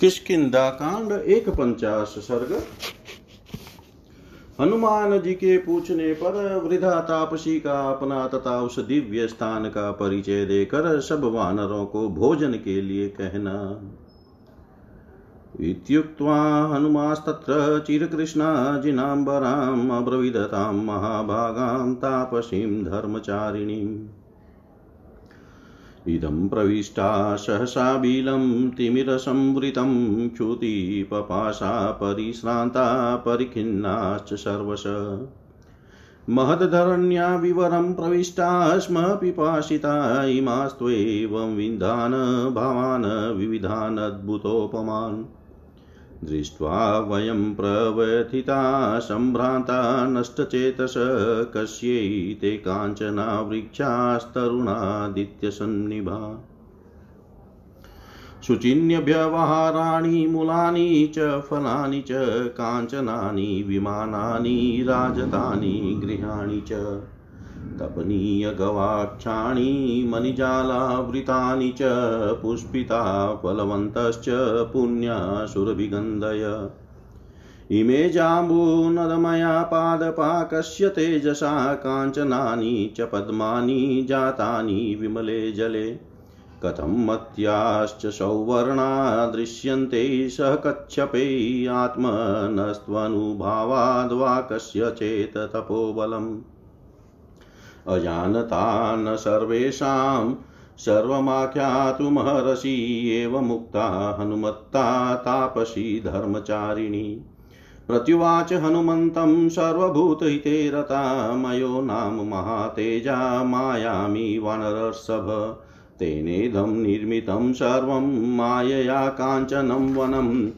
किसकिदा कांड एक पंचाश सर्ग। हनुमान जी के पूछने पर वृद्धा तापसी का अपना तथा उस दिव्य स्थान का परिचय देकर सब वानरों को भोजन के लिए कहना। इत्युक्त्वा हनुमास्तत्र चिरकृष्णाजिनाम्बराम् अब्रविदतां महाभागां तापसीं धर्मचारिणीम्। इदं प्रविष्टा सहसा बिलं तिमिरसंवृतं च्युतिपपाशा परिश्रान्ता परिखिन्नाश्च सर्वश। महद्धरण्या विवरं प्रविष्टा स्म पिपासिता इमास्त्वेवं विन्धान भावान् विविधान् अद्भुतोपमान् दृष्ट्वा वयं प्रव्यथिता सम्भ्रान्ता, नष्टचेतस कस्यै काञ्चना, वृक्षास्तरुणादित्यसन्निभा। शुचिन्यव्यवहाराणि, मूलानि च, फलानि च, काञ्चनानि, विमानानि राजधानि गृहाणि च। तपनीयगवाक्षाणि मणिजालावृतानि च पुष्पिता फलवन्तश्च पुण्यासुरभिगन्धय। इमे जाम्बूनदमया पादपाकस्य तेजसा काञ्चनानि च पद्मानि जातानि विमले जले। कथं मत्याश्च सौवर्णा दृश्यन्ते सह कच्छपे आत्मनस्त्वनुभावाद्वा कस्य तपोबलम् अजानता न सर्वेषां सर्वमाख्यातुमहर्षि एव मुक्ता हनुमत्ता तापसी धर्मचारिणी। प्रत्युवाच हनुमन्तं सर्वभूतहिते रता मयो नाम महातेजा मायामि वानरसभ। तेनेदं निर्मितं सर्वं मायया काञ्चनं वनं।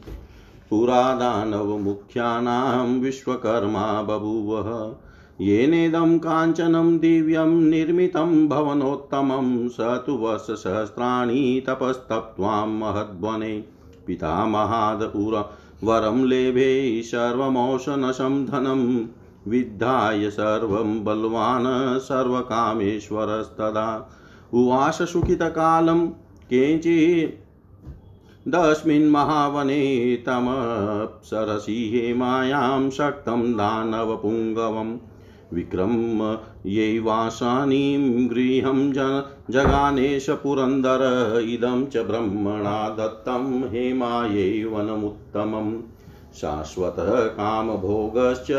पुरा दानवमुख्यानां विश्वकर्मा बभूवः। येनेदं काञ्चनं दिव्यं निर्मितं भवनोत्तमं स तु वर्षसहस्राणि तपस्तप्त्वां महद्वने। पितामहाद उर, वरं लेभे सर्वमोशनशं धनं, विद्धाय सर्वं बलवान् सर्वकामेश्वरस्तदा। उवास सुखितकालं केचि दस्मिन् महावने तमप्सरसि हेमायां शक्तं दानवपुङ्गवम्। विक्रम यैवासानीं गृहं जगानेश पुरन्दर इदं च ब्रह्मणा दत्तं हेमायै वनमुत्तमम्। शाश्वतः कामभोगश्च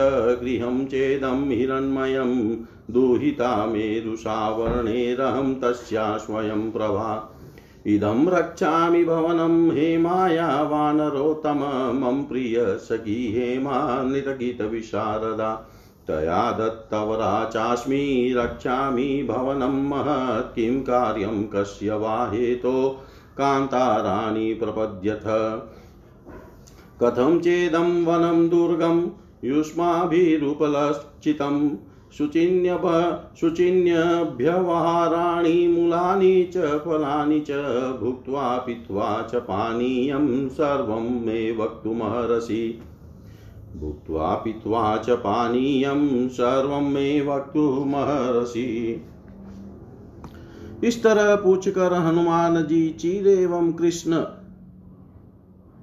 गृहं चेदं हिरण्मयं, दुहिता मेरुषावर्णेरहं तस्या स्वयं प्रभा। इदं रक्षामि भवनं हेमाया वानरोत्तम, मम प्रिय सखी हेमा, नृतगीतविशारदा। तया दत्तवरा चास्मि रक्षामि भवनं महत् किं कार्यं कस्य वा हेतो? कान्ताराणि प्रपद्यथ। कथं चेदं वनं दुर्गं युष्माभिरुपलक्षितं शुचिन्यभ शुचिन्यभ्यवहाराणि, मूलानि च, फलानि च, भुक्त्वा पीत्वा च पानीयं सर्वं मे वक्तुमर्हसि। भुक्त्वा पीत्वा च पानीयं सर्वं मे वक्तुमर्हसि इस तरह पूछकर हनुमान जी चीर एवं कृष्ण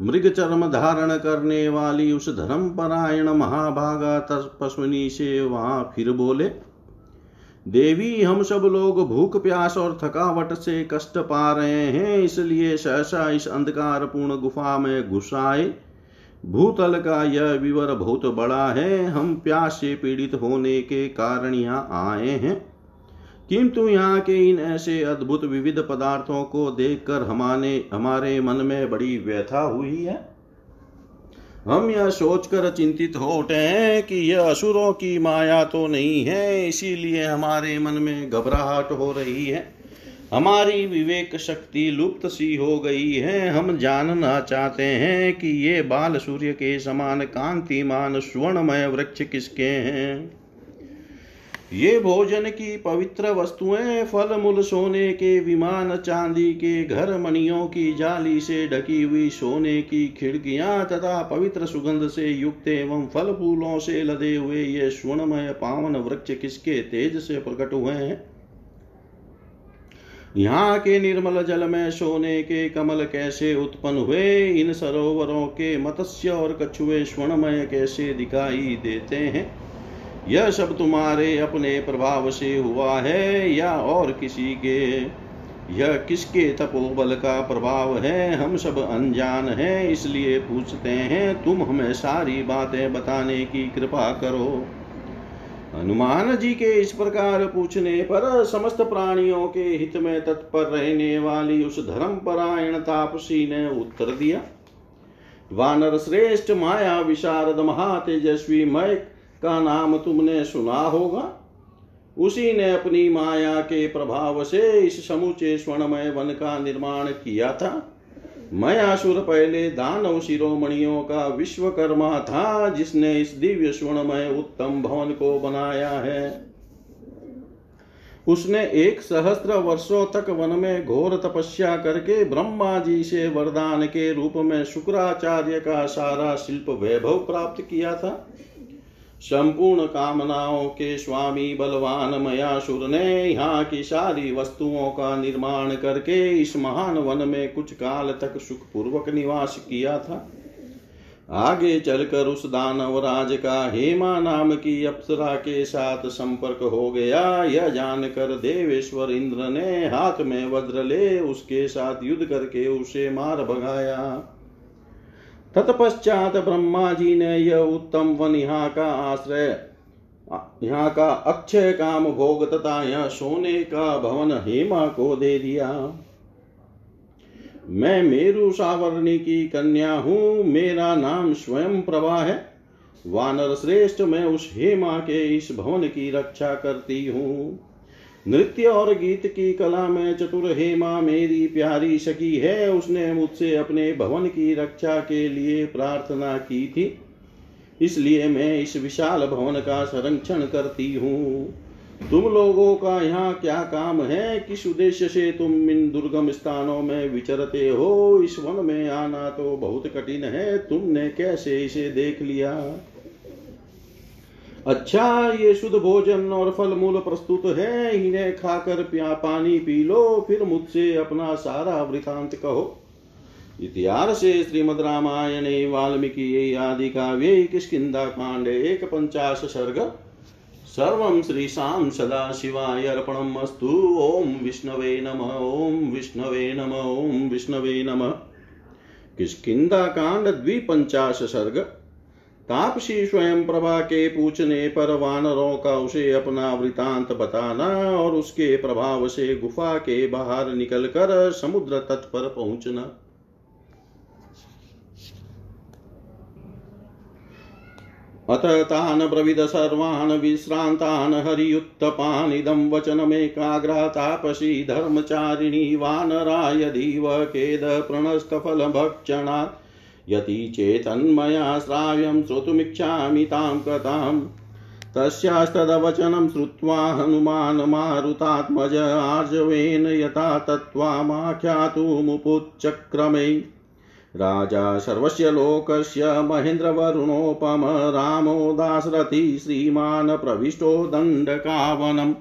मृग चर्म धारण करने वाली उस धर्म परायण महाभागा तपस्विनी से वहाँ फिर बोले, देवी, हम सब लोग भूख, प्यास और थकावट से कष्ट पा रहे हैं, इसलिए सहसा इस अंधकार पूर्ण गुफा में घुसाए भूतल का यह विवर बहुत बड़ा है, हम प्यास से पीड़ित होने के कारण यहाँ आए हैं। किंतु यहाँ के इन ऐसे अद्भुत विविध पदार्थों को देखकर हमारे हमारे मन में बड़ी व्यथा हुई है। हम यह सोचकर चिंतित हो उठे हैं कि यह असुरों की माया तो नहीं है, इसीलिए हमारे मन में घबराहट हो रही है। हमारी विवेक शक्ति लुप्त सी हो गई है। हम जानना चाहते हैं कि ये बाल सूर्य के समान कांतिमान स्वर्णमय वृक्ष किसके हैं? ये भोजन की पवित्र वस्तुएँ फल मूल सोने के विमान चांदी के घर मणियों की जाली से ढकी हुई सोने की खिड़कियाँ तथा पवित्र सुगंध से युक्त एवं फल फूलों से लदे हुए ये स्वर्णमय पावन वृक्ष किसके तेज से प्रकट हुए हैं? यहाँ के निर्मल जल में सोने के कमल कैसे उत्पन्न हुए, इन सरोवरों के मत्स्य और कछुए स्वर्णमय कैसे दिखाई देते हैं? यह सब तुम्हारे अपने प्रभाव से हुआ है या और किसी के? यह किसके तपोबल का प्रभाव है? हम सब अनजान हैं, इसलिए पूछते हैं। तुम हमें सारी बातें बताने की कृपा करो। हनुमान जी के इस प्रकार पूछने पर समस्त प्राणियों के हित में तत्पर रहने वाली उस धर्म परायण तापसी ने उत्तर दिया। वानर श्रेष्ठ माया विशारद महातेजस्वी मय का नाम तुमने सुना होगा। उसी ने अपनी माया के प्रभाव से इस समूचे स्वर्णमय वन का निर्माण किया था। मयासुर पहले दानव शिरोमणियों का विश्वकर्मा था, जिसने इस दिव्य स्वर्णमय उत्तम भवन को बनाया है। उसने एक सहस्त्र वर्षों तक वन में घोर तपस्या करके ब्रह्मा जी से वरदान के रूप में शुक्राचार्य का सारा शिल्प वैभव प्राप्त किया था। संपूर्ण कामनाओं के स्वामी बलवान मयासुर ने यहाँ की सारी वस्तुओं का निर्माण करके इस महान वन में कुछ काल तक सुख पूर्वक निवास किया था। आगे चलकर उस दानव राज का हेमा नाम की अप्सरा के साथ संपर्क हो गया। यह जानकर देवेश्वर इंद्र ने हाथ में वज्र ले उसके साथ युद्ध करके उसे मार भगाया। तत्पश्चात ब्रह्मा जी ने यह उत्तम वन यहाँ का आश्रय, यहाँ का अक्षय काम भोग तथा यह सोने का भवन हेमा को दे दिया। मैं मेरु सावरणी की कन्या हूँ, मेरा नाम स्वयं प्रभा है। वानर श्रेष्ठ मैं उस हेमा के इस भवन की रक्षा करती हूँ। नृत्य और गीत की कला में चतुर हेमा मेरी प्यारी सखी है, उसने मुझसे अपने भवन की रक्षा के लिए प्रार्थना की थी। इसलिए मैं इस विशाल भवन का संरक्षण करती हूँ। तुम लोगों का यहाँ क्या काम है? किस उद्देश्य से तुम इन दुर्गम स्थानों में विचरते हो? इस वन में आना तो बहुत कठिन है। तुमने कैसे इसे देख लिया? अच्छा ये शुद्ध भोजन और फल मूल प्रस्तुत है। इन्हें खाकर प्या, पानी पी लो, फिर मुझसे अपना सारा वृतांत कहो। इतिहास श्रीमद रामायण, वाल्मीकि आदि काव्ये किष्किंदा कांड एक पंचाश सर्ग। सर्वं श्रीशां सदाशिवाय अर्पणम् अस्तु। ॐ विष्णवे नम ॐ विष्णवे नम ॐ विष्णवे नमः। किष्किन्धाकाण्ड द्विपञ्चाश सर्ग। तापसी स्वयं प्रभा के पूछने पर वानरों का उसे अपना वृतांत बताना और उसके प्रभाव से गुफा के बाहर निकलकर समुद्र तट पर पहुँचना। अथ तान् ब्रविद सर्वान् विश्रान्तान् हरियुत्तपानिदं वचनमेकाग्रा तापसी धर्मचारिणी वानरायधीव केदप्रणस्तफलभक्षणात् यति चेतन्मया श्राव्यं श्रोतुमिच्छामि तां कथाम् तस्यास्तदवचनं श्रुत्वा हनुमान् मारुतात्मज आर्जवेन यथा तत्त्वामाख्यातुमुपुच्चक्रमे राजा सर्वस्य लोकस्य महेन्द्रवरुणोपम रामो दासरथी श्रीमान् प्रविष्टो दण्डकावनम्।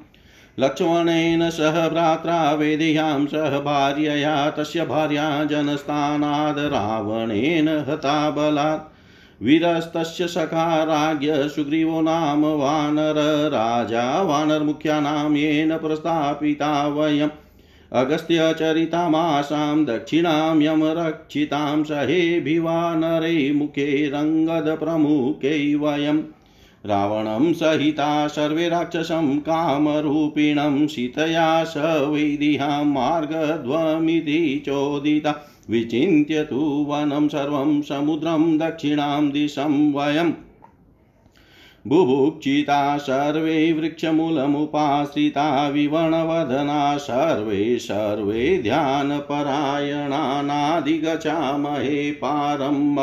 लक्ष्मणेन सह भ्रात्रा वेदियाँ सह भार्यया, तस्य भार्या जनस्थानाद् रावणेन हता बलात् वीरस्तस्य सखा राज्ञ सुग्रीवो नाम वानर राजा, वानरमुख्यानां येन प्रस्थापिता वयम्। अगस्त्यचरितामासां दक्षिणां यमरक्षितां सहेभिवानरे मुखे रङ्गदप्रमुखे वयम्। रावणं सहिता सर्वे राक्षसं कामरूपिणं सीतया स वैदिहां मार्गध्वमिति चोदिता। विचिन्त्य तु वनं सर्वं समुद्रं दक्षिणां दिशं वयम्। बुभुक्षिता सर्वे वृक्षमूलमुपाश्रिता विवणवदना सर्वे सर्वे ध्यानपरायणानादिगच्छामहे पारं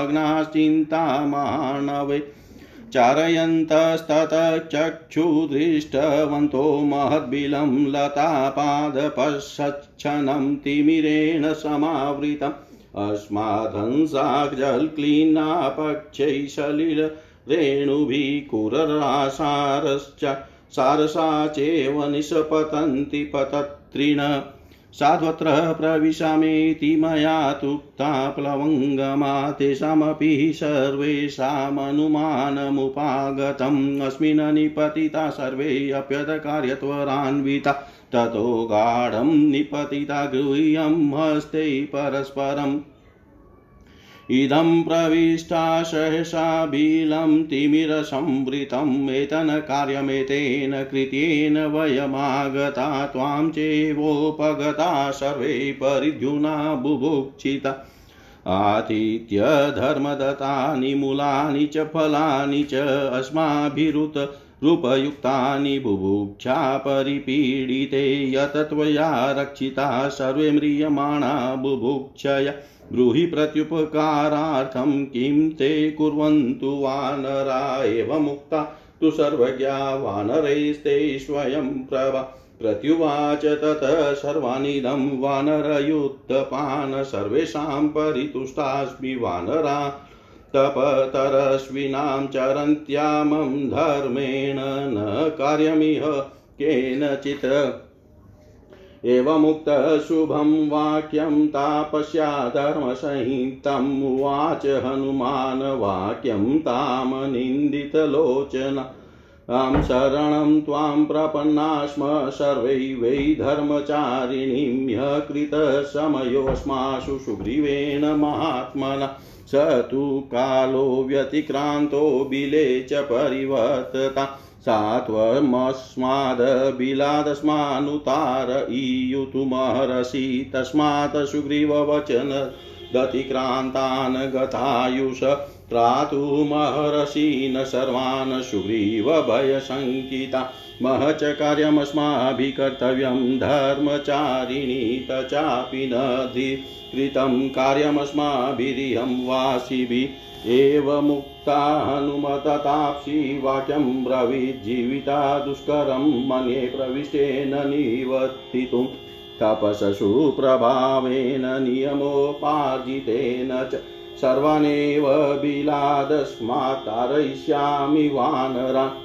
मग्नाश्चिन्तामाणवे चारयन्तस्ततचक्षुदृष्टवन्तो महद्बिलं लतापादपश्छनं तिमिरेण समावृतम्। अस्मादंसाग्जल्क्लीनापक्षै सलिल रेणुभिकुररासारश्च सारसा चेव निशपतन्ति पतत्रिण। साध्वत्र प्रविशामीति मया तुक्ता प्लवङ्गमा तेषामपि सर्वेषामनुमानमुपागतम् अस्मिन् निपतिता सर्वे अप्यतकार्यत्वरान्विता। ततो गाढं निपतिता गृह्यं हस्ते परस्परम् इदं प्रविष्टा सहसा बिलं तिमिरसंवृतम् एतन्कार्यमेतेन कृत्येन वयमागता, त्वां चेवोपगता, सर्वे परिद्युना बुभुक्षिता। आतिथ्यधर्मदत्तानि मूलानि च फलानि च अस्माभिरुत। रूपयुक्तानि बुभुक्षा परिपीडिते यत त्वया रक्षिता सर्वे म्रियमाणा बुभुक्षया ब्रूहि प्रत्युपकारार्थं किं ते कुर्वन्तु वानरा एव मुक्ता तु सर्वज्ञा वानरैस्ते स्वयं प्रभा। प्रत्युवाच तत सर्वानिदं वानरयुद्धपान् सर्वेषां परितुष्टास्मि वानरा तपतरश्विनां चरन्त्यामं धर्मेण न कार्यमिह केनचित्। एवमुक्तः शुभं वाक्यं तापस्या धर्मसंहितम् उवाच हनुमान् वाक्यं तां निन्दितलोचना तां शरणं त्वां प्रपन्नास्म सर्वै वै धर्मचारिणीं ह्यकृतसमयोऽस्मासु सुग्रीवेण महात्मना। स तु कालो व्यतिक्रान्तो बिले च परिवर्तता। सात्वमस्मादबिलादस्मानुतार ईयुतुमहर्षि तस्मात् सुग्रीववचन दतिक्रान्तान् गतायुष त्रातुमहर्षि न सर्वान् सुग्रीवभयशङ्किता महच कार्यमस्माभिकर्तव्यं धर्मचारिणी तचापि न कृतं कार्यमस्माभिरिहं वासिभिः एवमुक्ता हनुमतताप्सि वाक्यं ब्रवीज्जीविता दुष्करं मन्ये प्रविष्टेन निवर्तितुं। तपससु प्रभावेन नियमोपार्जितेन च सर्वानेव बिलादस्मात्तारयिष्यामि वानरा।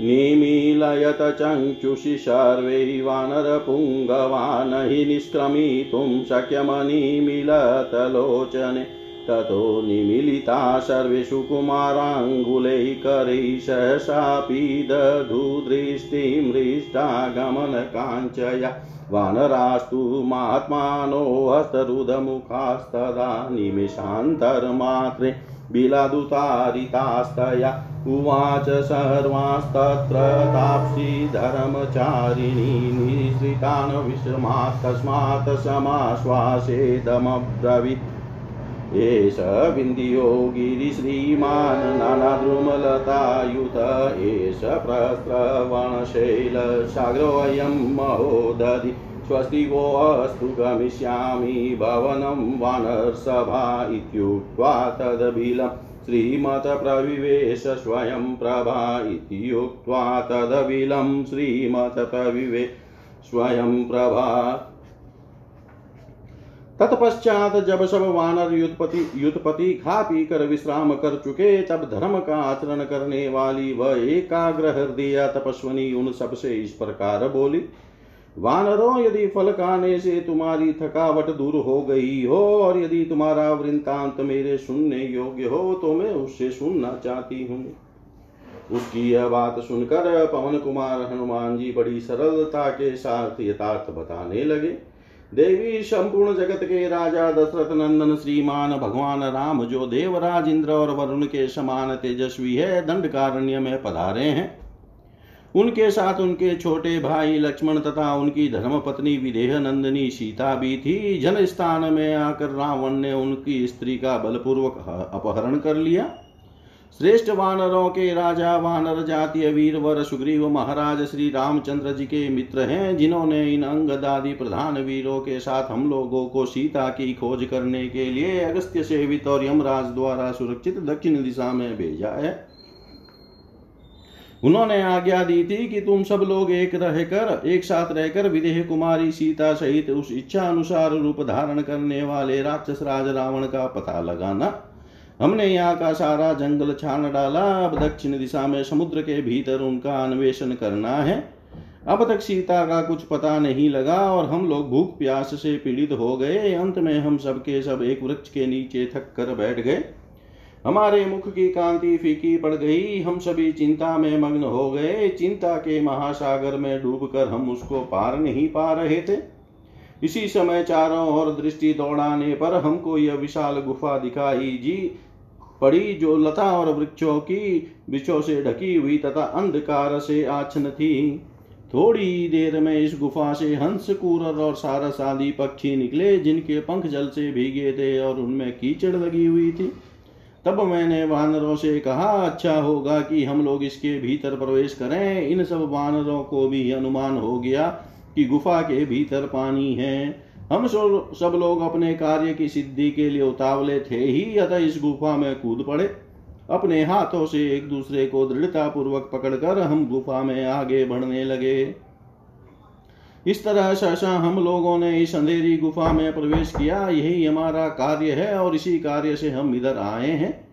निमीलयत चङ्चुषि सर्वै वानरपुङ्गवा न हि निष्क्रमितुं शक्यमनिमिलतलोचने। ततो निमीलिता सर्वेषु कुमाराङ्गुलैः करैः सहसापि दधुदृष्टिमृष्टागमनकाञ्चया वानरास्तु महात्मानो हस्तरुदमुखास्तदा निमेषान्तर्मात्रे बिलादुतारितास्तया। उवाच सर्वास्तत्र ताप्सि धर्मचारिणी निःसृतान् विश्रमात् समाश्वासेदमब्रवीत्। एष विन्द्यो गिरिश्रीमान् नानाद्रुमलतायुत एष प्रस्रवणशैलसाग्रोऽयं महोदधि। स्वस्ति वोऽस्तु गमिष्यामि भवनं वानरसभा इत्युक्त्वा तदबिलं श्रीमतप्रविवेश स्वयं प्रभा इत्युक्त्वा तदबिलं श्रीमतप्रविवे स्वयं प्रभा तत्पश्चात जब सब वानर युद्धपति युद्धपति खा पी कर विश्राम कर चुके तब धर्म का आचरण करने वाली वह वा एकाग्र हृदय तपस्वनी उन सबसे इस प्रकार बोली, वानरों, यदि फल खाने से तुम्हारी थकावट दूर हो गई हो और यदि तुम्हारा वृंतांत मेरे सुनने योग्य हो तो मैं उससे सुनना चाहती हूँ। उसकी यह बात सुनकर पवन कुमार हनुमान जी बड़ी सरलता के साथ यथार्थ बताने लगे। देवी संपूर्ण जगत के राजा दशरथ नंदन श्रीमान भगवान राम, जो देवराज इंद्र और वरुण के समान तेजस्वी है दंडकारण्य में पधारे हैं। उनके साथ उनके छोटे भाई लक्ष्मण तथा उनकी धर्म पत्नी विदेह नंदिनी सीता भी थी। जन स्थान में आकर रावण ने उनकी स्त्री का बलपूर्वक अपहरण कर लिया। श्रेष्ठ वानरों के राजा, वानर जातीय वीर वर सुग्रीव महाराज श्री रामचंद्र जी के मित्र हैं, जिन्होंने इन अंगदादी प्रधान वीरों के साथ हम लोगों को सीता की खोज करने के लिए अगस्त्य सेवित और यमराज द्वारा सुरक्षित दक्षिण दिशा में भेजा है। उन्होंने आज्ञा दी थी कि तुम सब लोग एक रहकर, एक साथ रहकर विदेह कुमारी सीता सहित उस इच्छा अनुसार रूप धारण करने वाले राक्षस राज रावण का पता लगाना। हमने यहाँ का सारा जंगल छान डाला। अब दक्षिण दिशा में समुद्र के भीतर उनका अन्वेषण करना है। अब तक सीता का कुछ पता नहीं लगा और हम लोग भूख प्यास से पीड़ित हो गए। अंत में हम सब के सब एक वृक्ष के नीचे थक कर बैठ गए। हमारे मुख की कांति फीकी पड़ गई। हम सभी चिंता में मग्न हो गए। चिंता के महासागर में डूबकर हम उसको पार नहीं पा रहे थे। इसी समय चारों ओर दृष्टि दौड़ाने पर हमको यह विशाल गुफा दिखाई। जी पड़ी जो लता और वृक्षों की वृक्षों से ढकी हुई तथा अंधकार से आच्छन थी। थोड़ी देर में इस गुफा से हंस, कूरर और सारस आदि पक्षी निकले, जिनके पंख जल से भीगे थे और उनमें कीचड़ लगी हुई थी। तब मैंने वानरों से कहा अच्छा होगा कि हम लोग इसके भीतर प्रवेश करें। इन सब वानरों को भी अनुमान हो गया कि गुफा के भीतर पानी है। हम सब लोग अपने कार्य की सिद्धि के लिए उतावले थे ही, अतः इस गुफा में कूद पड़े। अपने हाथों से एक दूसरे को दृढ़ता पूर्वक पकड़कर हम गुफा में आगे बढ़ने लगे। इस तरह सहसा हम लोगों ने इस अंधेरी गुफा में प्रवेश किया। यही हमारा कार्य है और इसी कार्य से हम इधर आए हैं।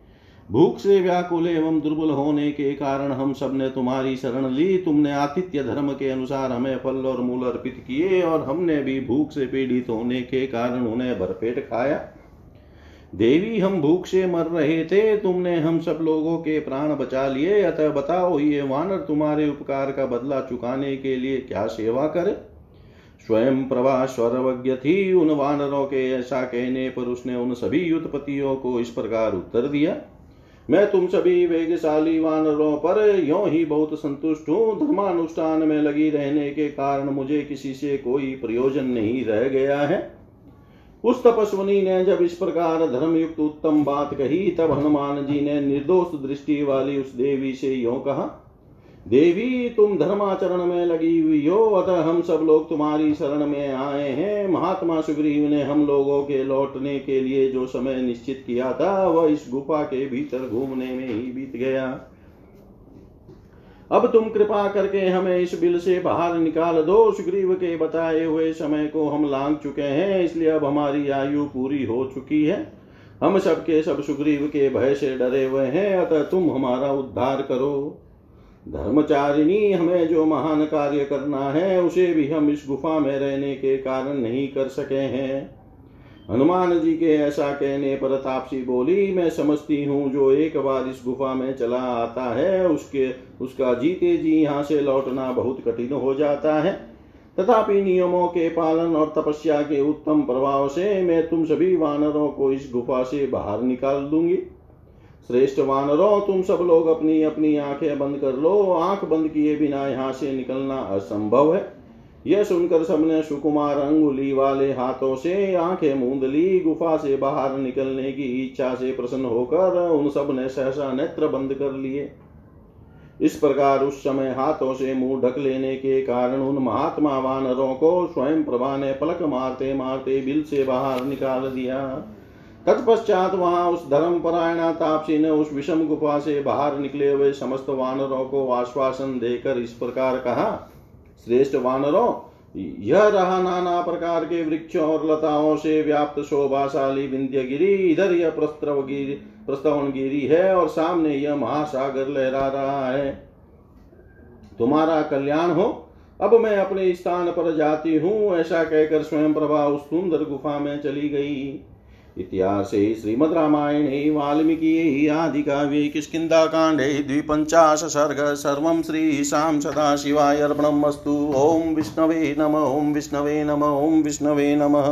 भूख से व्याकुल एवं दुर्बल होने के कारण हम सबने तुम्हारी शरण ली। तुमने आतिथ्य धर्म के अनुसार हमें फल और मूल अर्पित किए और हमने भी भूख से पीड़ित होने के कारण उन्हें भरपेट खाया। देवी, हम भूख से मर रहे थे। तुमने हम सब लोगों के प्राण बचा लिए। अतः बताओ, ये वानर तुम्हारे उपकार का बदला चुकाने के लिए क्या सेवा करे? स्वयं प्रभा स्वरवज्ञ थी। उन वानरों के ऐसा कहने पर उसने उन सभी युद्धपतियों को इस प्रकार उत्तर दिया। मैं तुम सभी वेगशाली वानरों पर यो ही बहुत संतुष्ट हूँ। धर्मानुष्ठान में लगी रहने के कारण मुझे किसी से कोई प्रयोजन नहीं रह गया है। उस तपस्वनी ने जब इस प्रकार धर्मयुक्त उत्तम बात कही, तब हनुमान जी ने निर्दोष दृष्टि वाली उस देवी से यो कहा देवी, तुम धर्माचरण में लगी हुई हो, अतः हम सब लोग तुम्हारी शरण में आए हैं। महात्मा सुग्रीव ने हम लोगों के लौटने के लिए जो समय निश्चित किया था, वह इस गुफा के भीतर घूमने में ही बीत गया। अब तुम कृपा करके हमें इस बिल से बाहर निकाल दो। सुग्रीव के बताए हुए समय को हम लांग चुके हैं, इसलिए अब हमारी आयु पूरी हो चुकी है। हम सबके सब सुग्रीव के भय से डरे हुए हैं, अतः तुम हमारा उद्धार करो। धर्मचारिणी हमें जो महान कार्य करना है, उसे भी हम इस गुफा में रहने के कारण नहीं कर सके हैं। हनुमान जी के ऐसा कहने पर तापसी बोली, मैं समझती हूँ जो एक बार इस गुफा में चला आता है, उसके, उसका जीते जी यहाँ से लौटना बहुत कठिन हो जाता है। तथापि नियमों के पालन और तपस्या के उत्तम प्रभाव से मैं तुम सभी वानरों को इस गुफा से बाहर निकाल दूँगी। श्रेष्ठ वानरों तुम सब लोग अपनी अपनी आँखें बंद कर लो, आँख बंद किए बिना यहाँ से निकलना असंभव है। यह सुनकर सबने सुकुमार अंगुली वाले हाथों से आँखें मूंद ली, गुफा से बाहर निकलने की इच्छा से प्रसन्न होकर उन सबने सहसा नेत्र बंद कर लिए। इस प्रकार उस समय हाथों से मुँह ढक लेने के कारण उन महात्मा वानरों को स्वयं प्रभा ने पलक मारते मारते बिल से बाहर निकाल दिया। तत्पश्चात वहाँ उस धर्म परायणा तापसी ने उस विषम गुफा से बाहर निकले हुए समस्त वानरों को आश्वासन देकर इस प्रकार कहा, श्रेष्ठ वानरों, यह रहा नाना प्रकार के वृक्षों और लताओं से व्याप्त शोभाशाली विंध्य गिरी इधर यह प्रस्तव गिरी प्रस्तवन गिरी है और सामने यह महासागर लहरा रहा है। तुम्हारा कल्याण हो। अब मैं अपने स्थान पर जाती हूँ, ऐसा कहकर स्वयं प्रभा उस सुंदर गुफा में चली गई। इतिहासे श्रीमद्रामायणे वाल्मीकि आदिकाव्ये किष्किन्धाकाण्डे द्विपञ्चाश सर्ग सर्वं श्रीशां सदाशिवाय अर्पणम् अस्तु। ॐ विष्णवे नम, ॐ विष्णवे नम, ॐ विष्णवे नमः।